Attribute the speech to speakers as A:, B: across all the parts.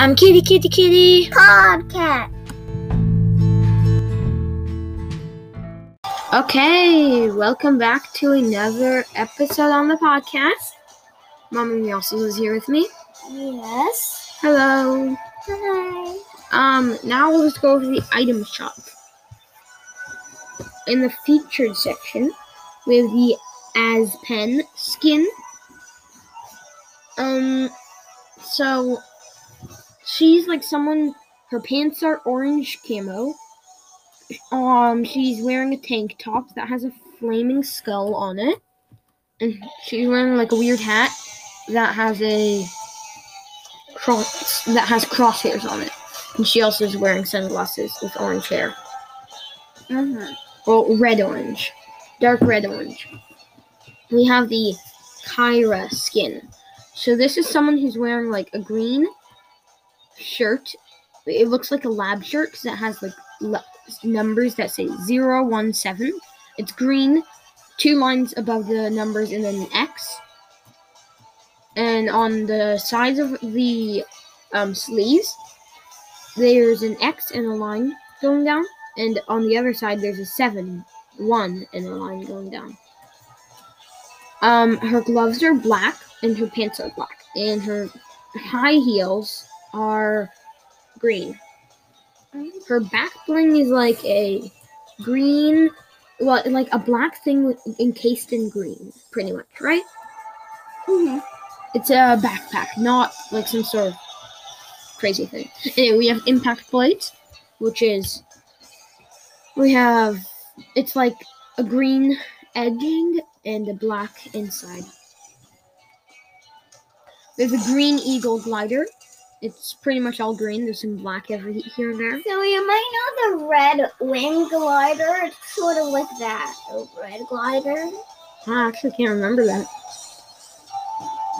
A: I'm Kitty Kitty Kitty.
B: Podcast.
A: Okay, welcome back to another episode on the podcast. Mommy also is here with me.
B: Yes.
A: Hello.
B: Hi.
A: Um, now let's go over the item shop. In the featured section, we have the Aspen skin. Um, so she's like someone. Her pants are orange camo. Um, she's wearing a tank top that has a flaming skull on it, and she's wearing like a weird hat that has a cross that has crosshairs on it. And she also is wearing sunglasses with orange hair.
B: Mm-hmm.
A: Well, red orange. Dark red orange. We have the Kyra skin. So this is someone who's wearing like a green shirt. It looks like a lab shirt because it has like le- numbers that say 017. It's green, two lines above the numbers, and then an X. And on the sides of the um, sleeves, there's an X and a line going down, and on the other side there's a seven, one, and a line going down. Um, her gloves are black, and her pants are black, and her high heels are green. Her back bling is like a green, well, like a black thing encased in green, pretty much, right?
B: Mm-hmm.
A: It's a backpack, not like some sort of crazy thing. Anyway, we have impact plates, which is we have it's like a green edging and a black inside. There's a green eagle glider. It's pretty much all green. There's some black every here and there.
B: So you might know the red wing glider. It's sort of like that. A red glider.
A: I actually can't remember that.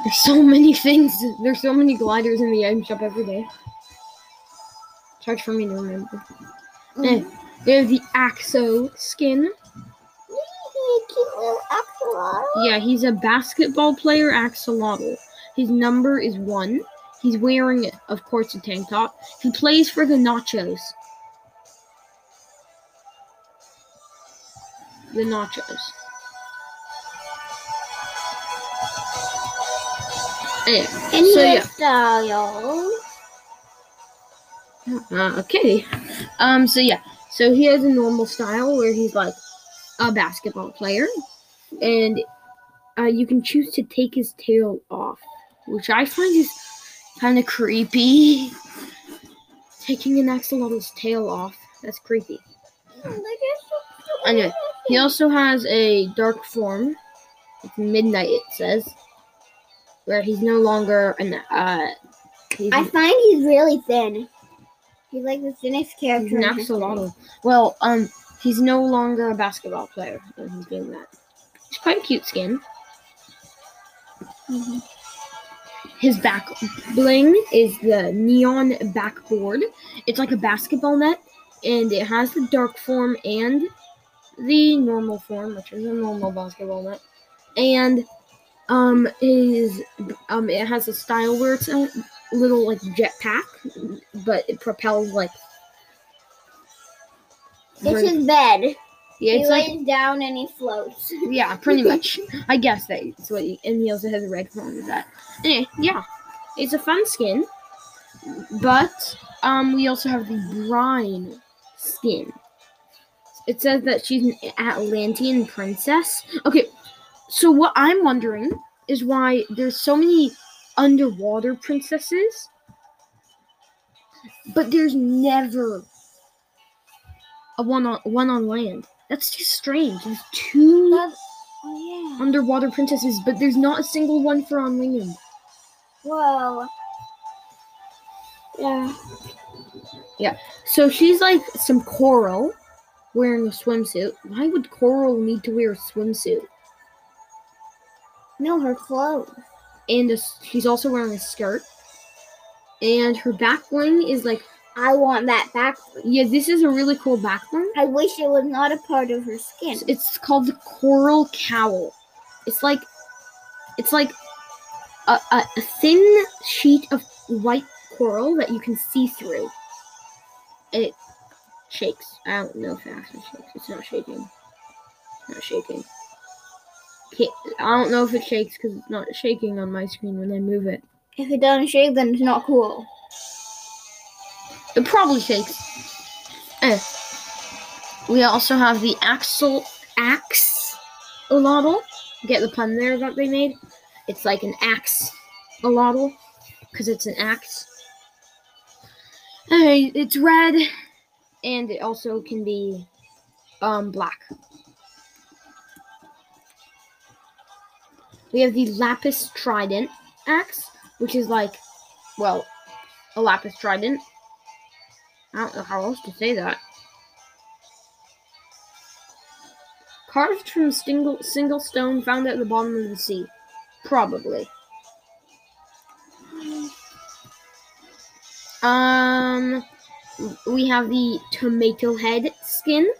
A: There's so many things. There's so many gliders in the item shop every day. It's hard for me to remember. Eh, we have the Axo skin.
B: Cute little axolotl.
A: Yeah, he's a basketball player axolotl. His number is one. He's wearing, of course, a tank top. He plays for the Nachos. The Nachos. Anyway,
B: And
A: so yeah.
B: hairstyle.
A: Uh, okay. Um. So yeah. So he has a normal style where he's like a basketball player, and uh, you can choose to take his tail off, which I find is kind of creepy. Taking an axolotl's tail off. That's creepy. Anyway, he also has a dark form. It's midnight. It says, where he's no longer an uh.
B: I find he's really thin. He's like the thinnest
A: He's
B: character.
A: an axolotl. Well, um, he's no longer a basketball player when he's doing that. He's quite a cute skin.
B: Mhm.
A: His back bling is the neon backboard. It's like a basketball net, and it has the dark form and the normal form, which is a normal basketball net. And um, is um, it has a style where it's a little like jetpack, but it propels like.
B: It's his bed.
A: Yeah,
B: he
A: it's like
B: lays down and he floats.
A: yeah, pretty much. I guess that's what. He, and he also has a red phone with that. Anyway, yeah, it's a fun skin. But um, we also have the brine skin. It says that she's an Atlantean princess. Okay, so what I'm wondering is why there's so many underwater princesses, but there's never a one on one on land. That's just strange. There's two
B: oh yeah.
A: underwater princesses, but there's not a single one for on land.
B: Whoa. Yeah. Yeah.
A: So she's like some coral wearing a swimsuit. Why would coral need to wear a swimsuit?
B: No, her clothes.
A: And a, she's also wearing a skirt. And her back wing is like,
B: I want that back.
A: yeah, this is a really cool backbone.
B: I wish it was not a part of her skin.
A: It's, called the coral cowl. It's like, it's like a, a, a thin sheet of white coral that you can see through. It shakes. I don't know if it actually shakes. It's not shaking. It's not shaking. I don't know if it shakes because it's not shaking on my screen when I move it.
B: If it doesn't shake, then it's not cool.
A: It probably shakes. Eh. We also have the axle axolotl. Get the pun there that they made? It's like an axe alotl because it's an axe. Hey, it's red, and it also can be um black. We have the lapis trident axe, which is like, well, a lapis trident. I don't know how else to say that. Carved from single single stone found at the bottom of the sea. Probably. Um we have the tomato head skin.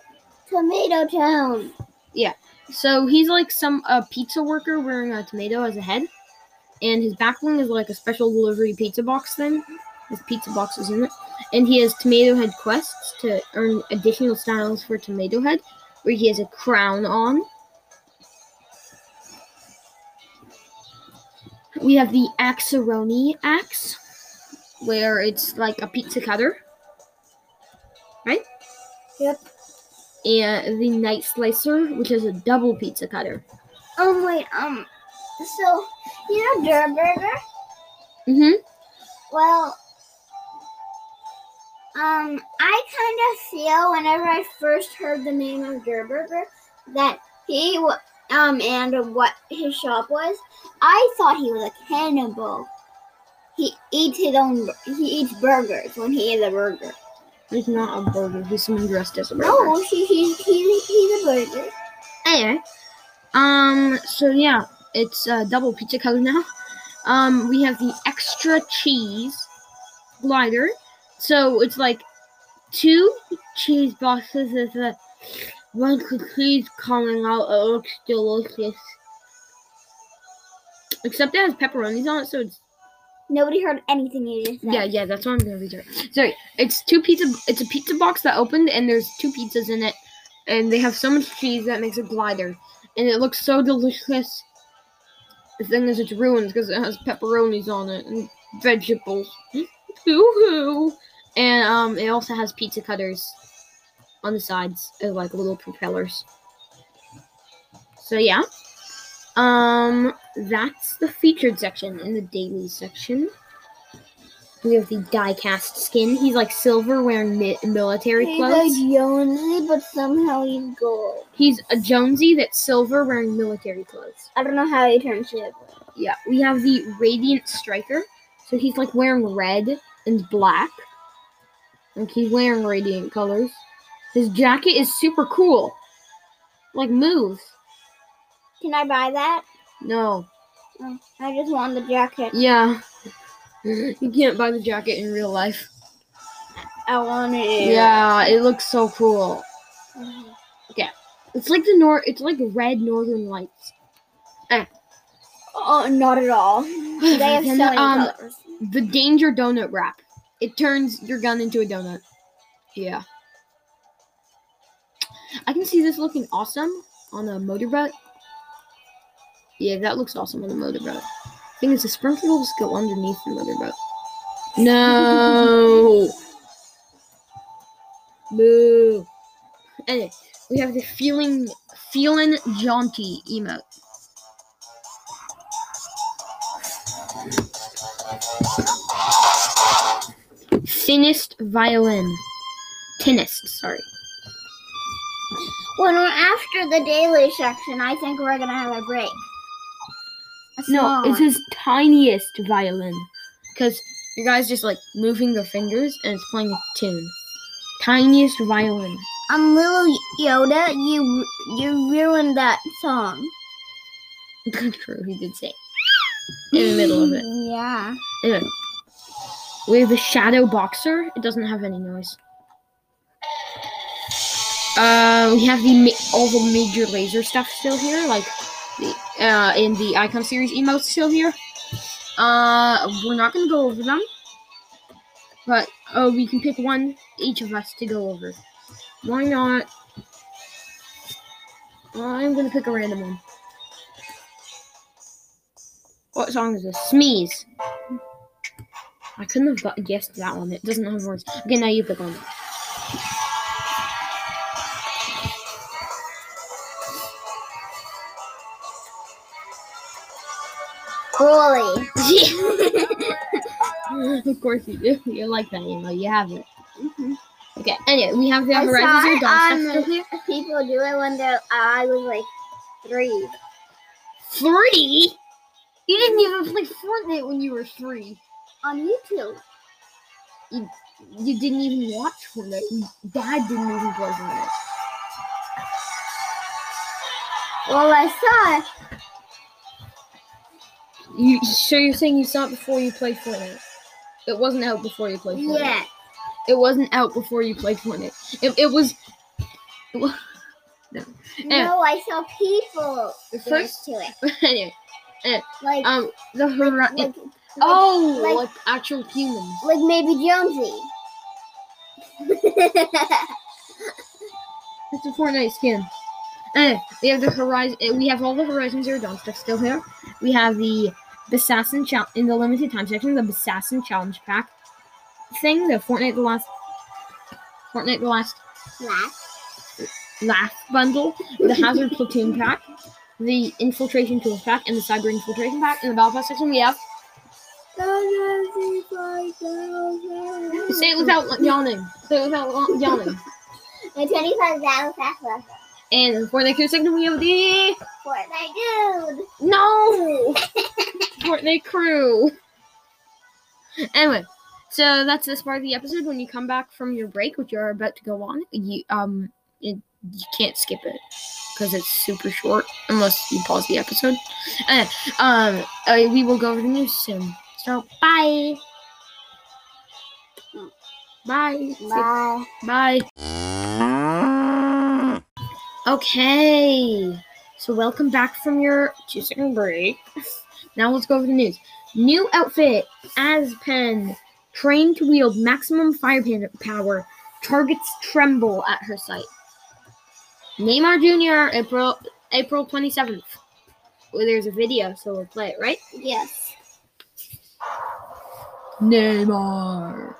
B: Tomato Town. Yeah.
A: So he's like some a pizza worker wearing a tomato as a head, and his back bling is like a special delivery pizza box thing. His pizza box is in it, and he has tomato head quests to earn additional styles for tomato head, where he has a crown on. We have the Axeroni axe, where it's like a pizza cutter. Right?
B: Yep.
A: And the Night Slicer, which is a double pizza cutter.
B: Um, wait, um, so, you know Durr Burger?
A: Mm-hmm.
B: Well, um, I kind of feel whenever I first heard the name of Durr Burger that he, um, and what his shop was, I thought he was a cannibal. He eats his own, he eats burgers when he is a burger.
A: He's not a burger. He's someone dressed as a burger.
B: No, he, he, he, he's a burger.
A: Anyway, um, so yeah, it's a double pizza color now. Um, we have the extra cheese glider. So it's like two cheese boxes with a of cheese coming out. It looks delicious. Except it has pepperonis on it, so it's
B: Nobody heard anything you just said.
A: yeah, yeah. That's what I'm gonna be doing. Sorry, it's two pizza. It's a pizza box that opened, and there's two pizzas in it, and they have so much cheese that makes a glider, and it looks so delicious. The thing is, it's ruined because it has pepperonis on it and vegetables. Hmm? Hoo-hoo. And um, it also has pizza cutters on the sides, as like little propellers. So yeah, um, that's the featured section. In the daily section, we have the die-cast skin. He's like silver, wearing mi- military
B: He's
A: clothes.
B: like Jonesy, but somehow he's gold.
A: He's a Jonesy that's silver, wearing military clothes.
B: I don't know how he turned silver.
A: Yeah, we have the Radiant Striker. So he's like wearing red and black. Like he's wearing radiant colors. His jacket is super cool. Like moves.
B: Can I buy that?
A: No.
B: Oh, I just want the jacket.
A: Yeah. You can't buy the jacket in real life.
B: I want it.
A: Yeah, it looks so cool.
B: Mhm.
A: It's like the nor it's like red northern lights.
B: Oh, not at all. They have so many
A: um,
B: colors.
A: The danger donut wrap. It turns your gun into a donut. Yeah. I can see this looking awesome on a motorboat. Yeah, that looks awesome on a motorboat. Thing is, the sprinkler will just go underneath the motorboat. No. Boo. Anyway, we have the feeling, feeling jaunty emote. Thinnest violin. Tinnest, sorry.
B: When we're after the daily section, I think we're gonna have a break. A
A: No, it's his tiniest violin. Because your guy's just like moving their fingers and it's playing a tune. Tiniest violin.
B: Um, little Yoda, you you ruined that song.
A: True, he did say. In the middle of it.
B: Yeah.
A: Anyway, we have the Shadow Boxer. It doesn't have any noise. Uh, we have the ma- all the Major Lazer stuff still here, like the uh in the Icon series emotes still here. Uh, we're not gonna go over them. But oh, we can pick one each of us to go over. Why not? I'm gonna pick a random one. What song is this? Smeeze. I couldn't have got guessed that one. It doesn't have words. Okay, now you pick one.
B: Coolie.
A: of course you do. You like that, you know. You have it.
B: Mhm.
A: Okay. Anyway, we have the
B: I
A: Horizon
B: saw
A: Zero
B: it
A: Dawn
B: on. People do it when they're, I was like three.
A: Three. You didn't even play Fortnite when you were three.
B: On YouTube.
A: You didn't even watch Fortnite. Dad didn't even play Fortnite.
B: Well, I saw it.
A: You so you're saying you saw it before you played Fortnite? It wasn't out before you played Fortnite.
B: Yeah.
A: It wasn't out before you played Fortnite. It, it was. it no. Yeah.
B: No, I saw people
A: first.
B: to it.
A: Anyway,
B: Like,
A: um, the
B: like,
A: Horizon.
B: like,
A: oh,
B: like-
A: like, actual humans.
B: like maybe Jonesy.
A: It's a Fortnite skin. Anyway, we have the Horizon. uh, We have all the Horizon Zero Dawn stuff still here. We have the Assassin Challenge in the limited time section. The Assassin Challenge Pack thing. The Fortnite the last. Fortnite the last
B: Laugh.
A: laugh bundle. The Hazard Platoon Pack. The Infiltration Tools Pack and the Cyber Infiltration Pack. In the Battle Pass section, we have. Say it without yawning. Say it without yawning.
B: The 25 battle left.
A: And in the Fortnite crew section, we have the
B: Fortnite dude.
A: no Fortnite crew. Anyway, so that's this part of the episode. When you come back from your break, which you're about to go on, you um it, you can't skip it because it's super short unless you pause the episode. And um, uh, we will go over the news soon. So bye. Bye.
B: Bye.
A: Bye. Okay. So welcome back from your two second break. Now let's go over the news. New outfit, Aspen, trained to wield maximum fire power, targets tremble at her sight. Neymar Jr. April April twenty seventh. Well, there's a video, so we'll play it, right?
B: Yes.
A: Neymar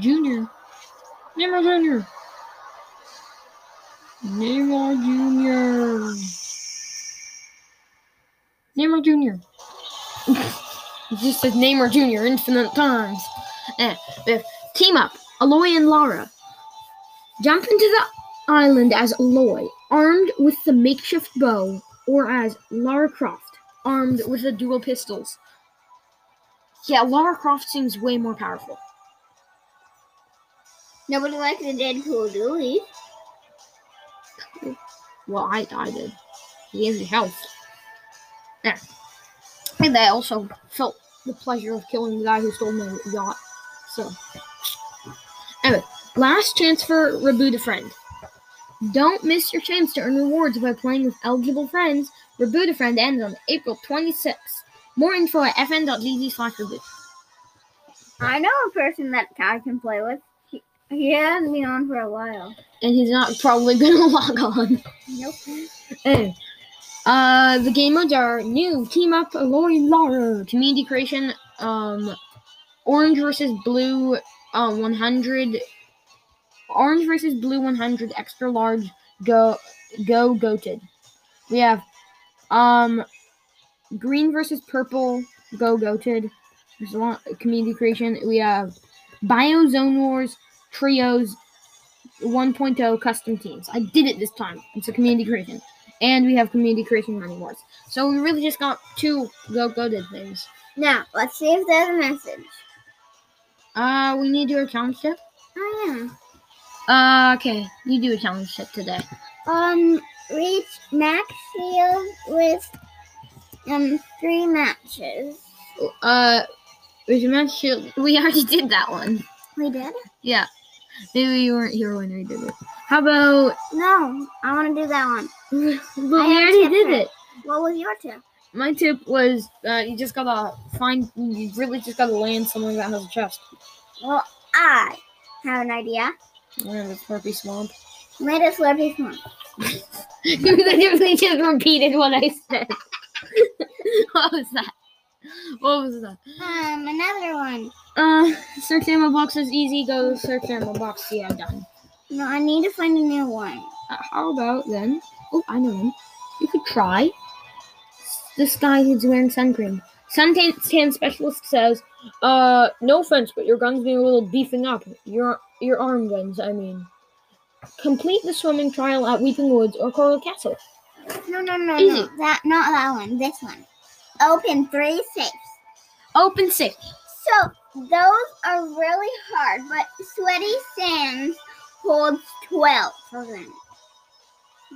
A: Jr. Neymar Jr. Neymar Jr. Neymar Jr. it just says Neymar Jr. infinite times. Eh, with team up, Aloy and Lara. Jump into the island as Aloy, armed with the makeshift bow, or as Lara Croft, armed with the dual pistols. Yeah, Lara Croft seems way more powerful.
B: Nobody likes the Deadpool, do we?
A: Well, I, I did. He has health. Yeah. And I also felt the pleasure of killing the guy who stole my yacht. So. Anyway, last chance for Reboot a Friend. Don't miss your chance to earn rewards by playing with eligible friends. Reboot a Friend ends on April 26th. More info at fn.gg slash reboot.
B: I know a person that I can play with. He, he hasn't been on for a while.
A: And he's not probably gonna log on.
B: Nope.
A: Anyway, uh, the game modes are new. Team up, Aloy, Lara. Community creation, um, orange versus blue, uh, 100. Orange versus blue 100 extra large. Go, go, goated. We have, um, green versus purple. Go, goated. There's a lot community creation. We have Bio Zone Wars, trios, 1.0 custom teams. I did it this time. It's a community creation. And we have community creation money wars. So we really just got two go go did things.
B: Now, let's see if there's a message.
A: Uh we need to do a challenge tip.
B: Oh, yeah.
A: Uh okay. You do a challenge tip today.
B: Um, reach max shield with um three matches.
A: Uh a match shield. We already did that one.
B: We did?
A: Yeah. Maybe you weren't here when we did it. How about
B: No, I want to do that one.
A: but we already did it.
B: What was your tip?
A: My tip was uh, you just gotta find you really just gotta land somewhere that has a chest.
B: Well, I have an idea.
A: Yeah, the Slurpy Swamp.
B: Made a slurpy swamp.
A: you literally just repeated what I said. what was that? What was that?
B: Um, another one.
A: Uh, search ammo box is easy. Go search ammo box. Yeah, I'm done.
B: No, I need to find a new one.
A: Uh, how about then? Oh, I know them. You could try this guy who's wearing sun cream. Suntan specialist says, "Uh, no offense, but your guns need a little beefing up. Your your arm guns, I mean. Complete the swimming trial at Weeping Woods or Coral Castle.
B: No, no, no,
A: Easy.
B: no. That not that one. This one. Open three safes.
A: Open safe.
B: So those are really hard, but Sweaty Sands holds twelve of them.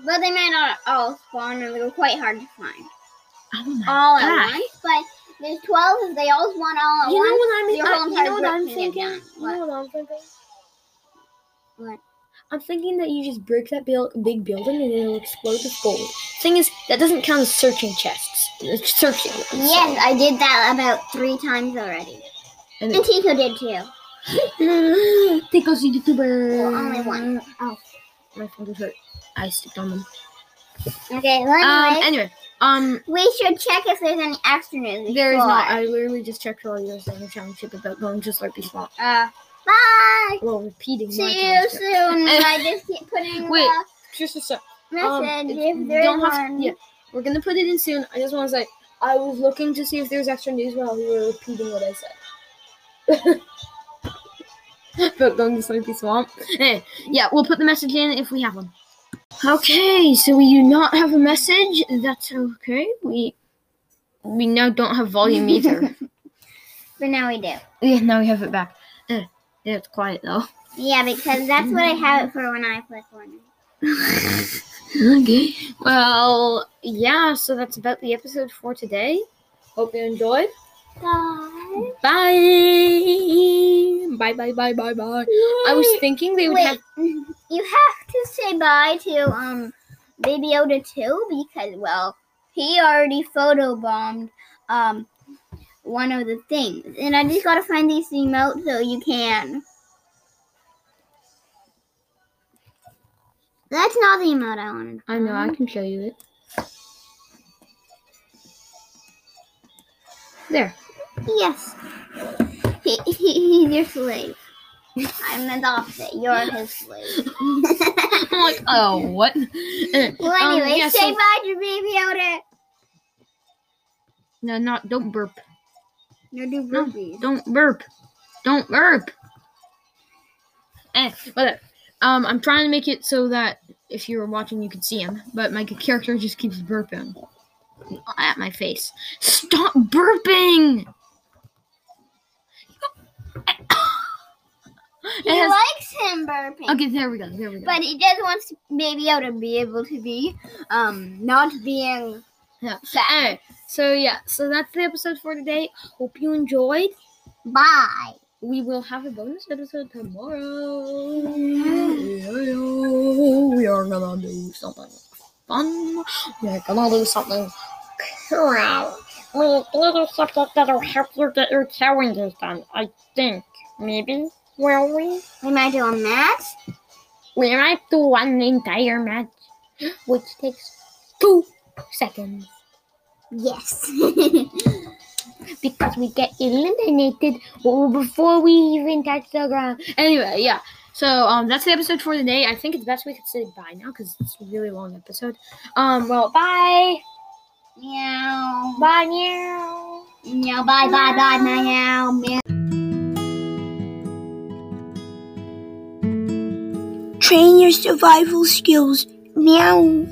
B: But they may not all spawn, and they're quite hard to find
A: Oh my
B: all
A: gosh.
B: at ah. once. But there's twelve. If they all spawn all at
A: You know
B: once,
A: what I'm,
B: your
A: I- you know what I'm
B: group can get
A: thinking? You know what I'm thinking?
B: What?
A: I'm thinking that you just break that big building and it'll explode with gold. Thing is, that doesn't count as searching chests. It's searching.
B: Yes, I did that about three times already.
A: And
B: And Tiko did too.
A: Tiko's a YouTuber.
B: Well, only one.
A: Oh, my fingers hurt. I stepped on them.
B: Okay, well,
A: Um.
B: anyway.
A: Um.
B: we should check if there's any extra news.
A: There is not. I literally just checked earlier in the championship about going to Slurpy Swamp.
B: Uh, bye.
A: Well, repeating
B: See you soon. I just keep putting
A: Wait, Just a sec.
B: message
A: Um,
B: if
A: you
B: there's
A: don't have to- yeah. We're gonna put it in soon. I just want to say I was looking to see if there's extra news while we were repeating what I said. but going to Slurpy Swamp. Eh, yeah, we'll put the message in if we have one. Okay, so we do not have a message. That's okay. We we now don't have volume either.
B: But now we do.
A: yeah, now we have it back. It's quiet though.
B: Yeah, because that's what I have it for when I play Fortnite.
A: okay. Well, yeah, so that's about the episode for today. Hope you enjoyed.
B: Bye.
A: Bye. Bye bye bye bye bye. I was thinking they would
B: Wait,
A: have
B: you have to say bye to um Baby Yoda too because well he already photobombed um one of the things and I just gotta find these emotes so you can. That's not the emote I wanted.
A: I know, I can show you it. There.
B: Yes. He, he, he's your slave. I'm adopted. You're his slave.
A: I'm like, oh, what?
B: Well,
A: um, yeah,
B: say
A: so-
B: bye to Baby Yoda.
A: No, not, don't burp.
B: No, do
A: No. Don't burp. Don't burp. Eh, whatever. Um, I'm trying to make it so that if you were watching, you could see him, but my character just keeps burping at my face. Stop burping!
B: He
A: has-
B: likes him burping.
A: okay, there we go. There we go.
B: But he just wants Baby Yoda to be able to be, um, not being
A: Yeah.
B: sad.
A: Alright, so yeah, so that's the episode for today. Hope you enjoyed.
B: Bye.
A: We will have a bonus episode tomorrow. We are gonna do something fun. We're gonna do something cool. We do something that'll help you get your challenges done. I think. Maybe. Will we?
B: We might do a match.
A: We might do one entire match, which takes two seconds.
B: Yes.
A: because we get eliminated before we even touch the ground. Anyway, yeah. So um, that's the episode for the day. I think it's best we could say bye now because it's a really long episode. Um, well, bye,
B: meow.
A: bye, meow.
B: Meow. Bye. Bye. Bye. Meow. Meow.
C: Train your survival skills. Meow.